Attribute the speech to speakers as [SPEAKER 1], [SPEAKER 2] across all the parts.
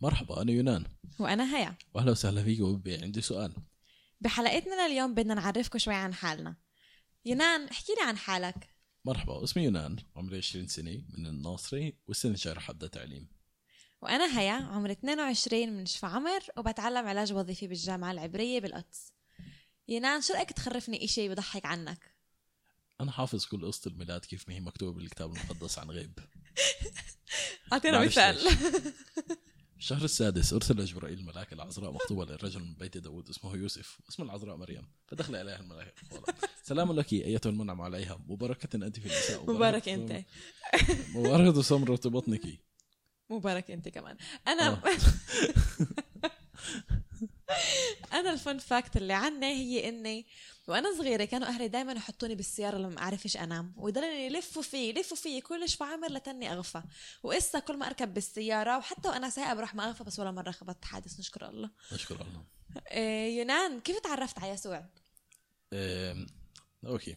[SPEAKER 1] مرحبا أنا يونان.
[SPEAKER 2] وأنا هيا.
[SPEAKER 1] وأهلا وسهلا فيكم عندي سؤال.
[SPEAKER 2] بحلقتنا لليوم بدنا نعرفكم شوي عن حالنا. يونان احكي لي عن حالك.
[SPEAKER 1] مرحبا اسمي يونان. عمري 20 سنة من الناصري والسنة رح أبدأ تعليم.
[SPEAKER 2] وأنا هيا عمري 22 من شفا عمر وبتعلم علاج وظيفي بالجامعة العبرية بالقدس. يونان شو رأيك تخرفني إشي بضحك عنك؟
[SPEAKER 1] أنا حافظ كل قصة الميلاد كيف ما هي مكتوبة بالكتاب المقدس عن غيب.
[SPEAKER 2] أعطينا مثال.
[SPEAKER 1] الشهر السادس أرسل جبرائيل الملاك العذراء مخطوبة للرجل من بيت داود اسمه يوسف اسم العذراء مريم. فدخل إليها الملاك سلام لك أيتها المنعم عليها مباركة أنت في النساء
[SPEAKER 2] مبارك أنت.
[SPEAKER 1] مباركة ثمرة بطنك.
[SPEAKER 2] مبارك أنت كمان. أنا
[SPEAKER 1] آه.
[SPEAKER 2] أنا الفن فاكت اللي عني هي إني وأنا صغيرة كانوا أهلي دايما يحطوني بالسيارة لما ما أعرفش أنام ويضلوا يلفوا في يلفوا في كل شوي عامر لتني أغفى وإسا كل ما أركب بالسيارة وحتى وأنا سايقة بروح ما أغفى بس ولا مرة خبطت حادث نشكر الله
[SPEAKER 1] نشكر الله
[SPEAKER 2] إيه يونان كيف تعرفت على يسوع؟
[SPEAKER 1] أوكي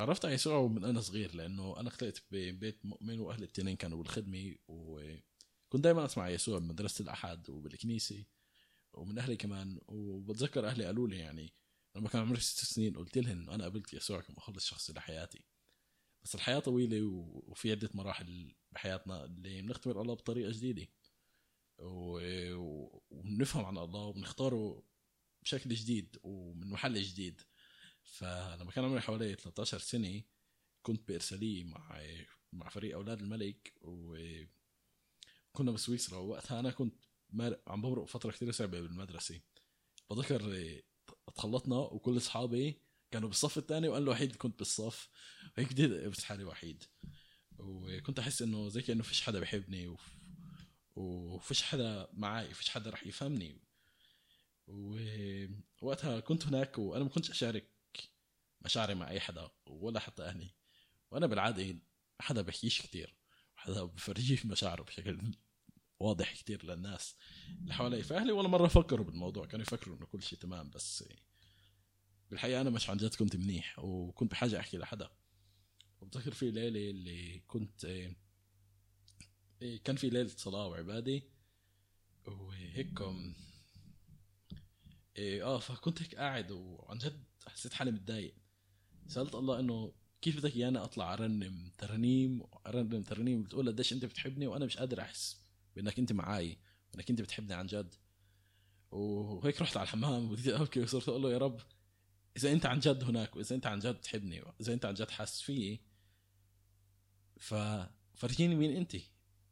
[SPEAKER 1] عرفت على يسوع من أنا صغير لأنه أنا خلقت ببيت مؤمن وأهلي التنين كانوا بالخدمة وكنت دائما أسمع يسوع بمدرسه الأحد وبالكنيسة ومن أهلي كمان وبتذكر أهلي قالوا لي يعني لما كان عمري ست سنين قلت لهم أنا قابلت يسوع كمخلص شخصي لحياتي. بس الحياة طويلة وفي عدة مراحل بحياتنا اللي بنختبر الله بطريقة جديدة. وبنفهم عن الله وبنختاره بشكل جديد ومن محل جديد. فلما كان عمري حوالي 13 سنة كنت بإرسالية مع مع فريق أولاد الملك وكنا بسويسرا. ووقتها أنا كنت عم بمرق فترة كتير صعبة بالمدرسة. بذكر إيه، تخلطنا وكل أصحابي كانوا بالصف الثاني وأنا الوحيد كنت بالصف. هيك بديت قابلت حالي وحيد. وكنت أحس إنه زي كأنه فيش حدا بيحبني وف... وفيش حدا معي فيش حدا رح يفهمني. ووقتها كنت هناك وأنا ما كنتش أشارك مشاعري مع أي حدا ولا حتى أهلي. وأنا بالعادة حدا بحكيش كتير حدا بفرجيه مشاعره بشكل واضح كتير للناس اللي حوالي فأهلي ولا مرة فكروا بالموضوع كانوا يفكروا إنه كل شيء تمام بس بالحقيقة أنا مش عن جد كنت منيح وكنت بحاجة أحكي لحدا. وبتذكر في ليلة اللي كنت كان في ليلة صلاة وعبادة وهيك إيه آه فكنت هيك قاعد وعن جد حسيت حالي متضايق. سألت الله إنه كيف بدك إيانا أطلع أرنم ترانيم أرنم ترانيم بتقول قديش أنت بتحبني وأنا مش قادر أحس. بأنك أنت معي وانك أنت بتحبني عن جد. وهيك رحت على الحمام وبديت أبكي وصرت أقول له يا رب إذا أنت عن جد هناك وإذا أنت عن جد بتحبني وإذا أنت عن جد حاسس فيي ففرجيني مين أنت؟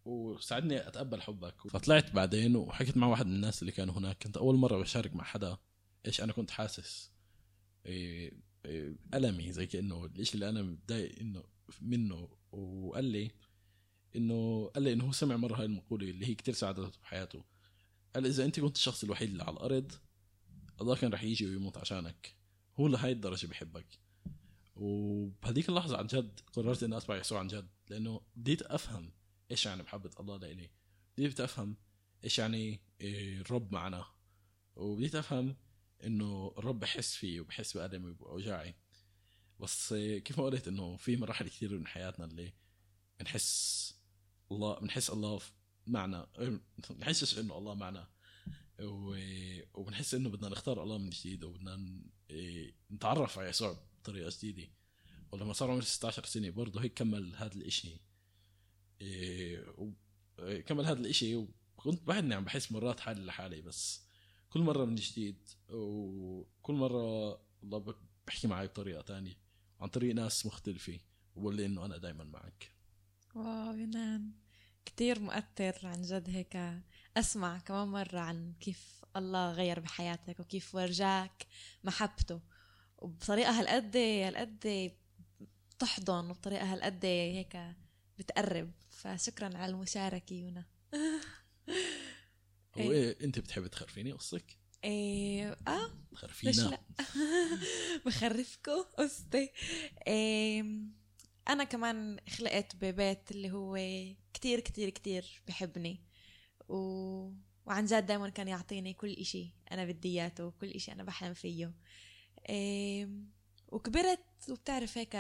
[SPEAKER 1] وساعدني أتقبل حبك. فطلعت بعدين وحكيت مع واحد من الناس اللي كانوا هناك. كنت أول مرة بشارك مع حدا. إيش أنا كنت حاسس؟ إيه إيه ألمي زي كأنه الإشي اللي أنا متضايق إنه منه. وقال لي إنه قال لي إنه هو سمع مرة هاي المقولة اللي هي كتير ساعدته بحياته قال إذا أنت كنت الشخص الوحيد اللي على الأرض الله كان رح يجي ويموت عشانك. هو لهي الدرجة بحبك. وبهذيك اللحظة عن جد قررت إني أتبع يسوع عن جد لأنه بديت أفهم إيش يعني محبة الله لإلي بديت أفهم إيش يعني إيه، الرب معنا. وبديت أفهم إنه الرب بحس فيه وبحس بألمي وبأوجاعي بس كيف ما قلت إنه في مراحل كثير من حياتنا اللي بنحس الله بنحس الله معنا بنحسش إنه الله معنا وبنحس إنه بدنا نختار الله من جديد وبدنا إيه، نتعرف على يسوع بطريقة جديدة. ولما صار عمري 16 سنة برضه هيك كمل هذا الإشي. إيه، إيه، كمل هذا الإشي وكنت بعدني عم بحس مرات حالي لحالي بس كل مرة من جديد وكل مرة الله بحكي معي بطريقة تانية عن طريق ناس مختلفة وبقول لي إنه أنا دايما معك.
[SPEAKER 2] واو يونان كتير مؤثر عن جد هيك. أسمع كمان مرة عن كيف الله غير بحياتك وكيف ورجاك محبته. وبطريقة هالقد هالقد تحضن وبطريقة هالقد هيك بتقرب. فشكرا على المشاركة يونا. إيه.
[SPEAKER 1] وايه أنت بتحب تخرفيني قصك؟
[SPEAKER 2] إيه آه. ليش
[SPEAKER 1] تخرفينا
[SPEAKER 2] لا؟ بخرفكو قصدي. إيه أنا كمان خلقت ببيت اللي هو كتير كتير كتير بحبني. و... وعن جد دايما كان يعطيني كل إشي أنا بدي إياته كل إشي أنا بحلم فيه. إيه وكبرت وبتعرف هيك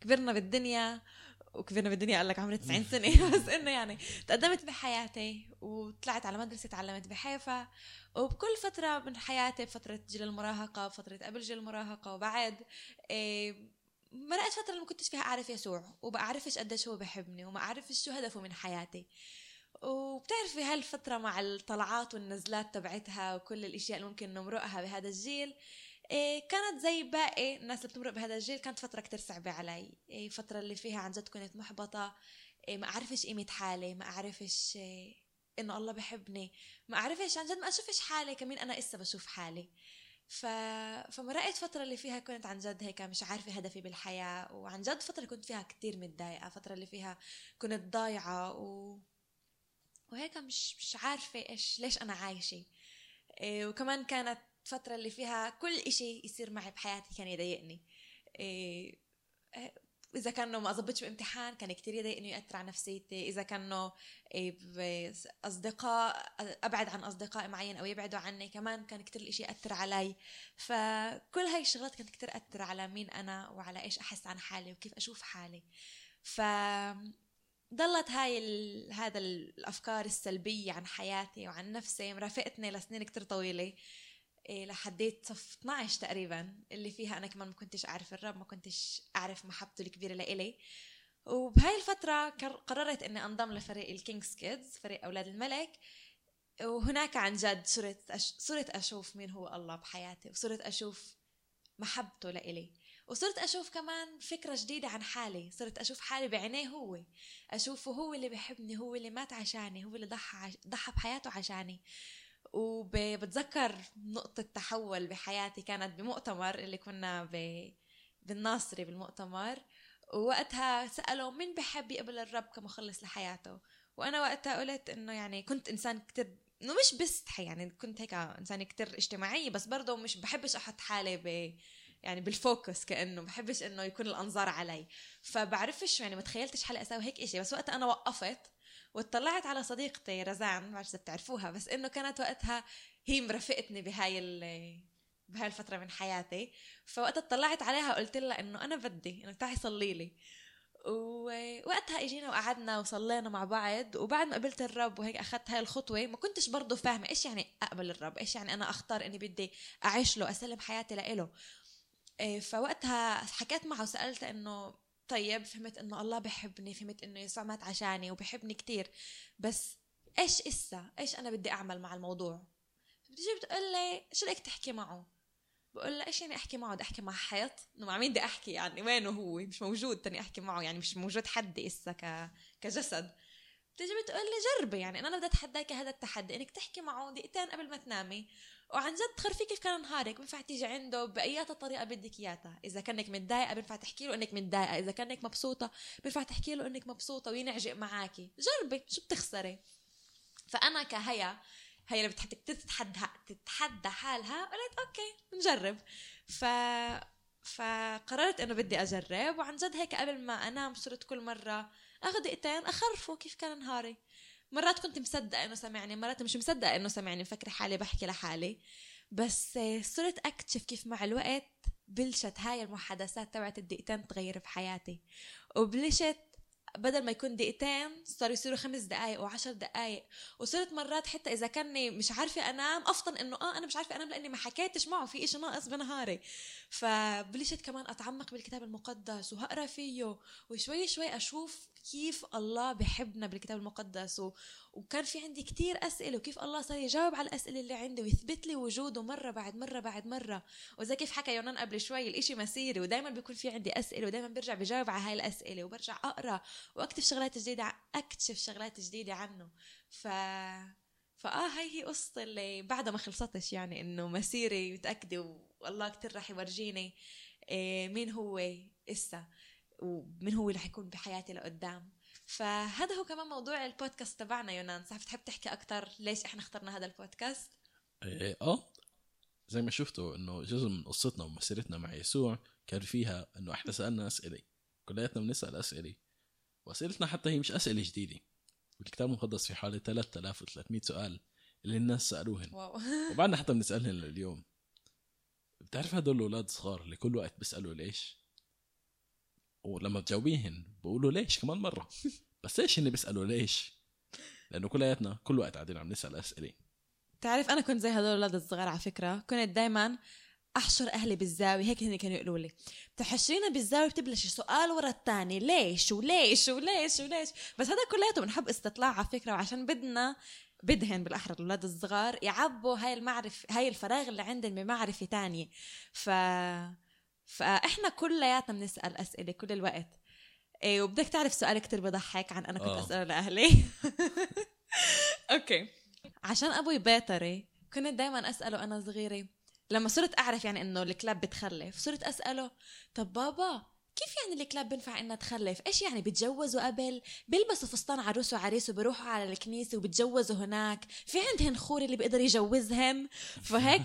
[SPEAKER 2] كبرنا بالدنيا وكبرنا بالدنيا قال لك عمري 90 سنة. بس إنه يعني تقدمت بحياتي وطلعت على مدرسة تعلمت بحيفا. وبكل فترة من حياتي بفترة جيل المراهقة فتره قبل جيل المراهقة وبعد إيه مرقت اللي ما كنتش فيها أعرف يسوع وبعرفش قديش هو بحبني وما أعرفش شو هدفه من حياتي. وبتعرفي هالفترة مع الطلعات والنزلات تبعتها وكل الإشياء اللي ممكن نمرقها بهذا الجيل إيه كانت زي باقي الناس اللي بتمرق بهذا الجيل كانت فترة كتير صعبة علي. إيه فترة اللي فيها عن جد كنت محبطة. إيه ما أعرفش قيمة حالي ما أعرفش إيه إنه الله بحبني ما أعرفش عن جد ما أشوفش حالي كمين أنا إسا بشوف حالي. ف... فمرقت فترة اللي فيها كنت عن جد هيك مش عارفة هدفي بالحياة وعن جد فترة كنت فيها كتير متضايقة فترة اللي فيها كنت ضايعة و... وهيك مش مش عارفة إيش ليش أنا عايشة. إيه وكمان كانت فترة اللي فيها كل إشي يصير معي بحياتي كان يضايقني. إيه إذا كانوا ما أظبطش بامتحان كان كتير يضايقني يأثر على نفسيتي. إذا كانوا إيه أصدقاء أبعد عن أصدقاء معين أو يبعدوا عني كمان كان كتير الإشي يأثر علي. فكل هاي الشغلات كانت كتير تأثر على مين أنا وعلى إيش أحس عن حالي وكيف أشوف حالي. ف ضلت هاي ال... هذا الأفكار السلبية عن حياتي وعن نفسي. مرافقتني لسنين كتير طويلة. لحديت صف 12 تقريبا اللي فيها أنا كمان ما كنتش أعرف الرب ما كنتش أعرف محبته الكبيرة لإلي وبهاي الفترة قررت إني أنضم لفريق الكينجز كيدز فريق أولاد الملك وهناك عن جد صرت. صرت أشوف مين هو الله بحياتي وصرت أشوف محبته لإلي وصرت أشوف كمان فكرة جديدة عن حالي صرت أشوف حالي بعينيه هو أشوفه هو اللي بحبني هو اللي مات عشاني هو اللي ضحى. ضحى بحياته عشاني وبتذكر نقطة تحول بحياتي كانت بمؤتمر اللي كنا ب... بالناصري بالمؤتمر. ووقتها سألوا مين بحب يقبل الرب كمخلص لحياته. وأنا وقتها قلت إنه يعني كنت إنسان كتير إنه مش بستحي يعني كنت هيك إنسانة كتير اجتماعية بس برضه مش بحبش أحط حالي ب يعني بالفوكس كأنه بحبش إنه يكون الأنظار علي. فبعرفش يعني ما تخيلتش حالي أسوي هيك إشي بس وقتها أنا وقفت واطلعت على صديقتي رزان ما بعرف بتعرفوها بس إنه كانت وقتها هي مرافقتني بهاي بهاي الفترة من حياتي. فوقتها اطلعت عليها قلت لها إنه أنا بدي إنه تعي صلي لي. ووقتها إجينا وقعدنا وصلينا مع بعض وبعد ما قبلت الرب وهيك أخذت هاي الخطوة ما كنتش برضه فاهمة إيش يعني أقبل الرب إيش يعني أنا أختار إني بدي أعيش له أسلم حياتي لإله. إيه، فوقتها حكيت معه وسألته إنه طيب فهمت إنه الله بحبني فهمت إنه يسوع مات عشاني وبحبني كتير. بس إيش إسا؟ إيش أنا بدي أعمل مع الموضوع؟ بتجي بتقول لي شو بدك تحكي معه؟ بقول لها إيش يعني أحكي معه؟ بدي أحكي مع حيط. إنه مع مين بدي أحكي؟ يعني وينه هو؟ مش موجود تاني أحكي معه يعني مش موجود حد إسا ك... كجسد. بتجي بتقول لي جربي يعني أنا بدي أتحداك هذا التحدي إنك تحكي معه دقيقتين قبل ما تنامي. وعن جد تخرفي كيف كان نهارك بينفع تيجي عنده بأي طريقة بدك إياها. إذا كأنك متضايقة بينفع تحكي له إنك متضايقة. إذا كأنك مبسوطة بينفع تحكي له إنك مبسوطة وينعجق معاكي. جربي شو بتخسري؟ فأنا كهيا هي اللي بتحب تتحدى تتحدى حالها قلت أوكي نجرب. ف فقررت إنه بدي أجرب. وعن جد هيك قبل ما أنام صرت كل مرة أخذ دقيقتين أخرفه كيف كان نهاري. مرات كنت مصدقة إنه سمعني مرات مش مصدقة إنه سمعني مفكرة حالي بحكي لحالي. بس صرت أكتشف كيف مع الوقت بلشت هاي المحادثات تبعت الدقيقتين تغير بحياتي وبلشت بدل ما يكون دقيقتين صاروا يصيروا خمس دقائق وعشر دقائق وصرت مرات حتى إذا كاني مش عارفة أنام أفطن إنه آه أنا مش عارفة أنام لأني ما حكيتش معه في إشي ناقص بنهاري. فبلشت كمان أتعمق بالكتاب المقدس وهقرأ فيه وشوي شوي أشوف كيف الله بحبنا بالكتاب المقدس. و... وكان في عندي كتير أسئلة وكيف الله صار يجاوب على الأسئلة اللي عندي ويثبت لي وجوده مرة بعد مرة بعد مرة. وزي كيف حكى يونان قبل شوي الإشي مسيري ودايما بيكون في عندي أسئلة ودايما برجع بجاوب على هاي الأسئلة وبرجع أقرأ. وأكتشف شغلات جديدة أكتشف شغلات جديدة عنه. ف فآه هاي هي قصة اللي بعدها ما خلصتش يعني إنه مسيري متأكدة والله كتير راح يورجيني إيه، مين هو إسا ومن هو اللي حيكون بحياتي لقدام. فهذا هو كمان موضوع البودكاست تبعنا يونان. صح بتحب تحكي أكثر ليش إحنا اخترنا هذا البودكاست؟
[SPEAKER 1] إيه آه. زي ما شفتوا إنه جزء من قصتنا ومسيرتنا مع يسوع كان فيها إنه إحنا سألنا أسئلة كلياتنا بنسأل أسئلة. وأسئلتنا حتى هي مش أسئلة جديدة. بالكتاب المقدس في حوالي 3300 سؤال اللي الناس سألوهن. واو. وبعدنا حتى بنسألهن لليوم. بتعرف هدول الأولاد صغار اللي كل وقت بيسألوا ليش؟ ولما بتجاوبيهن بقولوا ليش كمان مرة. بس ليش هن بيسألوا ليش؟ لأنه كلياتنا كل وقت قاعدين عم نسأل أسئلة.
[SPEAKER 2] تعرف أنا كنت زي هدول الأولاد الصغار على فكرة. كنت دائما أحشر أهلي بالزاوية. هيك هن كانوا يقولوا لي. بتحشرينا بالزاوية بتبلشي سؤال ورا الثاني ليش وليش وليش وليش؟ بس هذا كلياته بنحب استطلاع على فكرة وعشان بدنا بدهن بالاحرى الأولاد الصغار يعبوا هاي المعرفه هاي الفراغ اللي عندهم بمعرفة تانية. ف فإحنا كلياتنا بنسأل أسئلة كل الوقت. إيه وبدك تعرف سؤال كتير بضحك عن أنا كنت
[SPEAKER 1] آه.
[SPEAKER 2] أسأله لأهلي. أوكي. عشان أبوي بيطري كنت دائما أسأله أنا صغيرة لما صرت أعرف يعني إنه الكلاب بتخلف صرت أسأله طب بابا كيف يعني الكلاب بينفع إنها تخلف؟ إيش يعني بيتجوزوا قبل؟ بيلبسوا فستان عروس وعريس وبيروحوا على الكنيسة وبيتجوزوا هناك، في عندهن خور اللي بيقدر يجوزهن، فهيك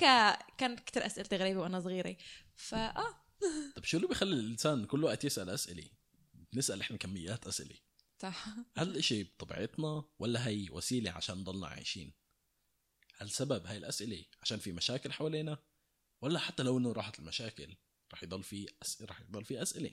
[SPEAKER 2] كان كتير أسئلتي غريبة وأنا صغيرة. فاه
[SPEAKER 1] طب شو اللي بيخلي الإنسان كل وقت يسأل أسئلة؟ نسأل إحنا كميات أسئلة.
[SPEAKER 2] صح.
[SPEAKER 1] هل الاشي بطبيعتنا ولا هي وسيلة عشان نضلنا عايشين؟ هل سبب هاي الأسئلة عشان في مشاكل حوالينا؟ ولا حتى لو إنه راحت المشاكل رح يضل في أس... رح يضل في أسئلة.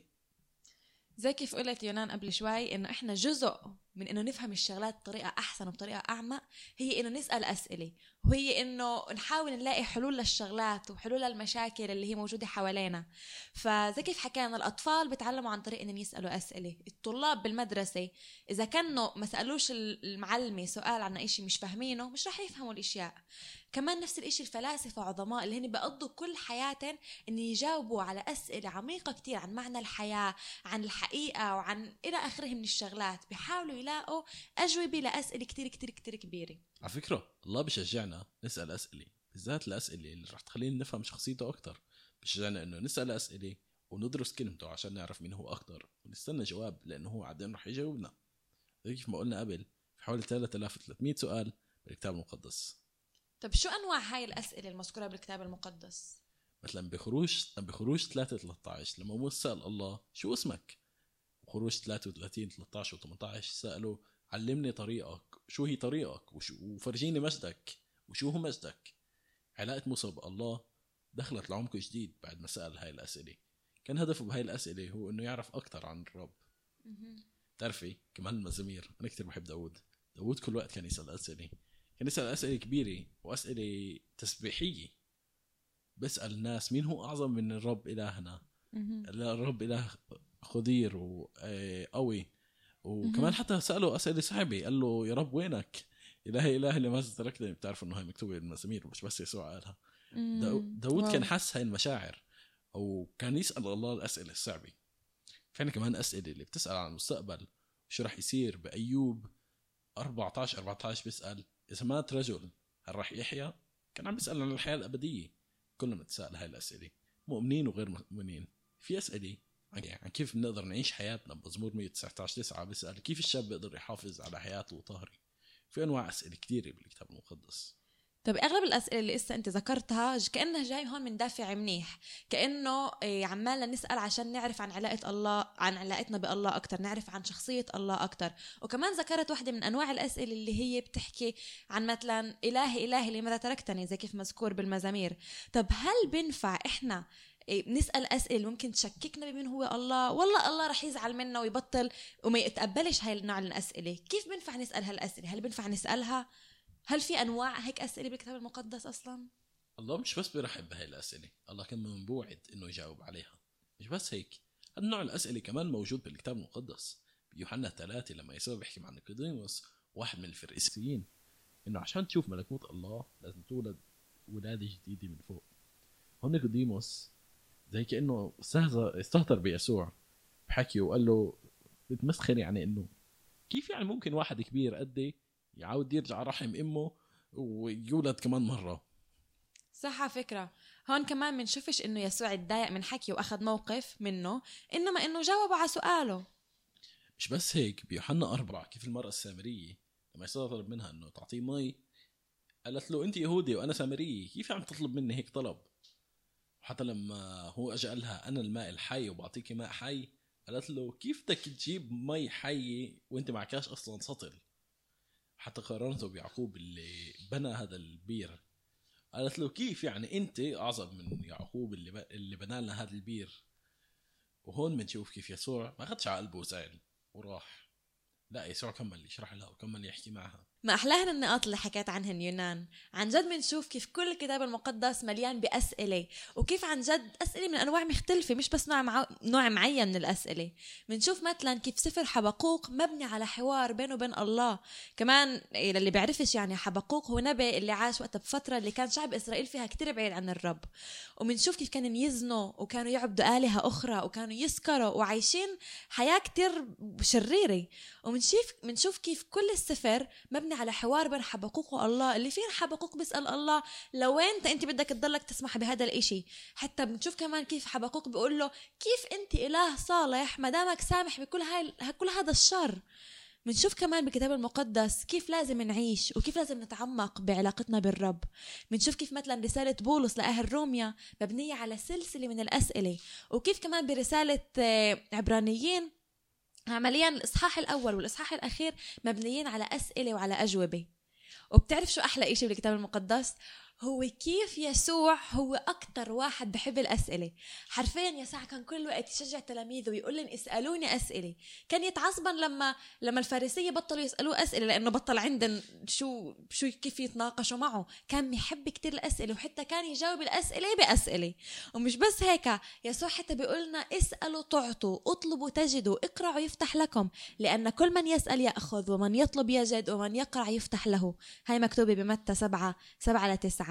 [SPEAKER 2] زي كيف قلت يونان قبل شوي إنه إحنا جزء من إنه نفهم الشغلات بطريقة أحسن وبطريقة أعمق هي إنه نسأل أسئلة. وهي إنه نحاول نلاقي حلول للشغلات وحلول للمشاكل اللي هي موجودة حوالينا. فزي كيف حكينا الأطفال بتعلموا عن طريق إنهم يسألوا أسئلة. الطلاب بالمدرسة إذا كانوا ما سألوش المعلمة سؤال عن شيء مش فاهمينه مش رح يفهموا الأشياء. كمان نفس الإشي الفلاسفة عظماء اللي هن بيقضوا كل حياتهم ان يجاوبوا على أسئلة عميقة كتير عن معنى الحياة عن الحقيقة وعن إلى آخره من الشغلات. بيحاولوا يلاقوا أجوبة لأسئلة كتير كتير كتير كبيرة.
[SPEAKER 1] على فكرة الله بشجعنا نسأل أسئلة بالذات الأسئلة اللي رح تخلينا نفهم شخصيته أكثر بشجعنا إنه نسأل أسئلة وندرس كلمته عشان نعرف مين هو أكثر ونستنى جواب لأنه هو بعدين رح يجاوبنا. زي كيف ما قلنا قبل في حوالي 3300 سؤال بالكتاب المقدس.
[SPEAKER 2] طب شو أنواع هاي الأسئلة المذكورة بالكتاب المقدس؟
[SPEAKER 1] مثلا بخروج بخروج 3 13 لما موسى سأل الله شو اسمك؟ وخروج 33 13 و 18 سألوا علمني طريقك. شو هي طريقك؟ وشو وفرجيني مجدك. وشو هو مجدك؟ علاقة موسى بالله دخلت لعمق جديد بعد ما سأل هاي الأسئلة. كان هدفه بهاي الأسئلة هو إنه يعرف أكثر عن الرب. تعرفي كمان المزامير؟ أنا كثير بحب داود داود كل وقت كان يسأل أسئلة. كان يسأل أسئلة كبيرة وأسئلة تسبيحية. بسأل الناس مين هو أعظم من الرب إلهنا؟ الرب إله خضير وقوي وكمان. حتى سأله أسئلة صعبة قال له يا رب وينك؟ إلهي إلهي لماذا تركتني بتعرف إنه هاي مكتوبة بالمزامير مش بس يسوع قالها. دا- داود. كان حس هاي المشاعر أو كان يسأل الله الأسئلة الصعبة. فين كمان أسئلة اللي بتسأل عن المستقبل شو رح يصير بأيوب 14 14 بيسأل إذا مات رجل هل رح يحيا؟ كان عم بيسأل عن الحياة الأبدية. كلنا بنتساءل هاي الأسئلة مؤمنين وغير مؤمنين. في أسئلة عن عن كيف بنقدر نعيش حياتنا بمزمور 119 9 بيسأل كيف الشاب بيقدر يحافظ على حياته وطهره؟ في أنواع أسئلة كثيرة بالكتاب المقدس.
[SPEAKER 2] طب أغلب الأسئلة اللي اسا أنت ذكرتها كأنها جاي هون من دافع منيح. كأنه إيه، عمالنا نسأل عشان نعرف عن علاقة الله عن علاقتنا بالله أكثر نعرف عن شخصية الله أكثر وكمان ذكرت واحدة من أنواع الأسئلة اللي هي بتحكي عن مثلا الهي الهي لماذا تركتني؟ زي كيف مذكور بالمزامير. طب هل بنفع إحنا إيه، نسال أسئلة ممكن تشككنا بمين هو الله؟ والله الله رح يزعل منا ويبطل وما يتقبلش هاي النوع من الأسئلة. كيف بنفع نسأل هالأسئلة؟ هل بنفع نسألها؟ هل في أنواع هيك أسئلة بالكتاب المقدس أصلا؟
[SPEAKER 1] الله مش بس بيرحب بهاي الأسئلة. الله كان من بوعد إنه يجاوب عليها. مش بس هيك. هذا النوع الأسئلة كمان موجود بالكتاب المقدس. بيوحنا ثلاثة لما يسوع بيحكي مع نيقوديموس واحد من الفريسيين إنه عشان تشوف ملكوت الله لازم تولد ولادة جديدة من فوق. هون نيقوديموس زي كأنه استهزأ استهتر بيسوع. بحكي وقال له بتمسخر يعني إنه كيف يعني ممكن واحد كبير قدي يعاود يرجع رحم أمه ويولد كمان مرة؟
[SPEAKER 2] صح فكرة. هون كمان منشوفش إنه يسوع اتضايق من حكي وأخذ موقف منه إنما إنه جاوب على سؤاله.
[SPEAKER 1] مش بس هيك بيوحنا أربعة كيف المرأة السامرية لما يسوع طلب منها إنه تعطيه مي قالت له أنت يهودي وأنا سامرية كيف عم تطلب مني هيك طلب؟ وحتى لما هو أجا قال لها أنا الماء الحي وبعطيكي ماء حي؟ قالت له كيف بدك تجيب مي حية وأنت معكاش أصلا سطل؟ حتى قارنته بيعقوب اللي بنى هذا البير. قالت له كيف يعني أنت أعظم من يعقوب اللي. اللي بنى لنا هذا البير؟ وهون بنشوف كيف يسوع ما اخذش على قلبه وزعل وراح. لا يسوع كمل يشرح لها وكمل يحكي معها.
[SPEAKER 2] ما أحلاهن النقاط اللي حكيت عنهن يونان. عن جد بنشوف كيف كل الكتاب المقدس مليان بأسئلة وكيف عن جد أسئلة من أنواع مختلفة مش بس نوع, مع... نوع معين من الأسئلة. بنشوف مثلا كيف سفر حبقوق مبني على حوار بينه وبين الله. كمان للي بيعرفش يعني حبقوق هو نبي اللي عاش وقتها بفترة اللي كان شعب إسرائيل فيها كتير بعيد عن الرب. وبنشوف كيف كانوا يزنوا وكانوا يعبدوا آلهة أخرى وكانوا يسكروا وعايشين حياة كتير شريرة. وبنشوف بنشوف كيف كل السفر مبني على حوار بين حبقوق والله اللي فيه حبقوق بيسأل الله لوين انت انت بدك تضلك تسمح بهذا الإشي. حتى بنشوف كمان كيف حبقوق بيقول له كيف انت إله صالح ما دامك سامح بكل هاي كل هذا الشر؟ بنشوف كمان بالكتاب المقدس كيف لازم نعيش وكيف لازم نتعمق بعلاقتنا بالرب. بنشوف كيف مثلا رسالة بولس لأهل روميا مبنية على سلسلة من الأسئلة. وكيف كمان برسالة آه، عبرانيين عمليا الإصحاح الأول والإصحاح الأخير مبنيين على أسئلة وعلى أجوبة. وبتعرف شو أحلى إشي بالكتاب المقدس؟ هو كيف يسوع هو أكتر واحد بحب الأسئلة. حرفيا يسوع كان كل وقت يشجع تلاميذه ويقول لهم اسألوني أسئلة. كان يتعصبا لما لما الفارسية بطلوا يسألوه أسئلة لأنه بطل عندهم شو شو كيف يتناقشوا معه. كان يحب كتير الأسئلة وحتى كان يجاوب الأسئلة بأسئلة. ومش بس هيك يسوع حتى بيقول لنا اسألوا تعطوا اطلبوا تجدوا اقرعوا يفتح لكم. لأن كل من يسأل يأخذ ومن يطلب يجد ومن يقرع يفتح له. هاي مكتوبة بمتى سبعة سبعة لتسعة.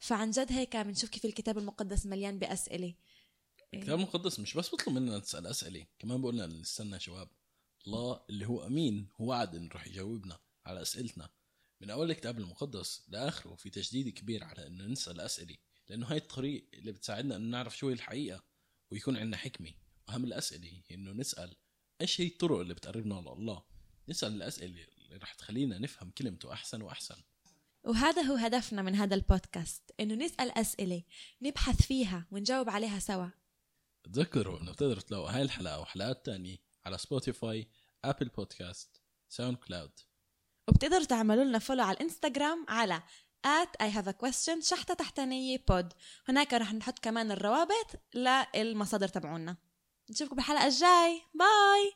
[SPEAKER 2] فعن جد هيك بنشوف كيف الكتاب المقدس مليان بأسئلة.
[SPEAKER 1] الكتاب المقدس مش بس بيطلب مننا نسأل أسئلة كمان بقولنا نستنى شباب الله اللي هو أمين هو وعد إنه رح يجاوبنا على أسئلتنا. من أول الكتاب المقدس لآخره في تجديد كبير على إنه نسأل أسئلة لأنه هاي الطريق اللي بتساعدنا إنه نعرف شو هي الحقيقة ويكون عندنا حكمة. وأهم الأسئلة هي إنه نسأل إيش هي الطرق اللي بتقربنا لله. نسأل الأسئلة اللي رح تخلينا نفهم كلمته أحسن وأحسن.
[SPEAKER 2] وهذا هو هدفنا من هذا البودكاست إنه نسأل أسئلة نبحث فيها ونجاوب عليها سوا.
[SPEAKER 1] تذكروا إنه بتقدروا تلاقوا هاي الحلقة وحلقات تانية على Spotify Apple Podcast SoundCloud
[SPEAKER 2] وبتقدروا تعملوا لنا follow على الانستغرام على at I have a question شحطة تحتانية pod هناك رح نحط كمان الروابط للمصادر تبعونا. نشوفكم بالحلقة الجاي. bye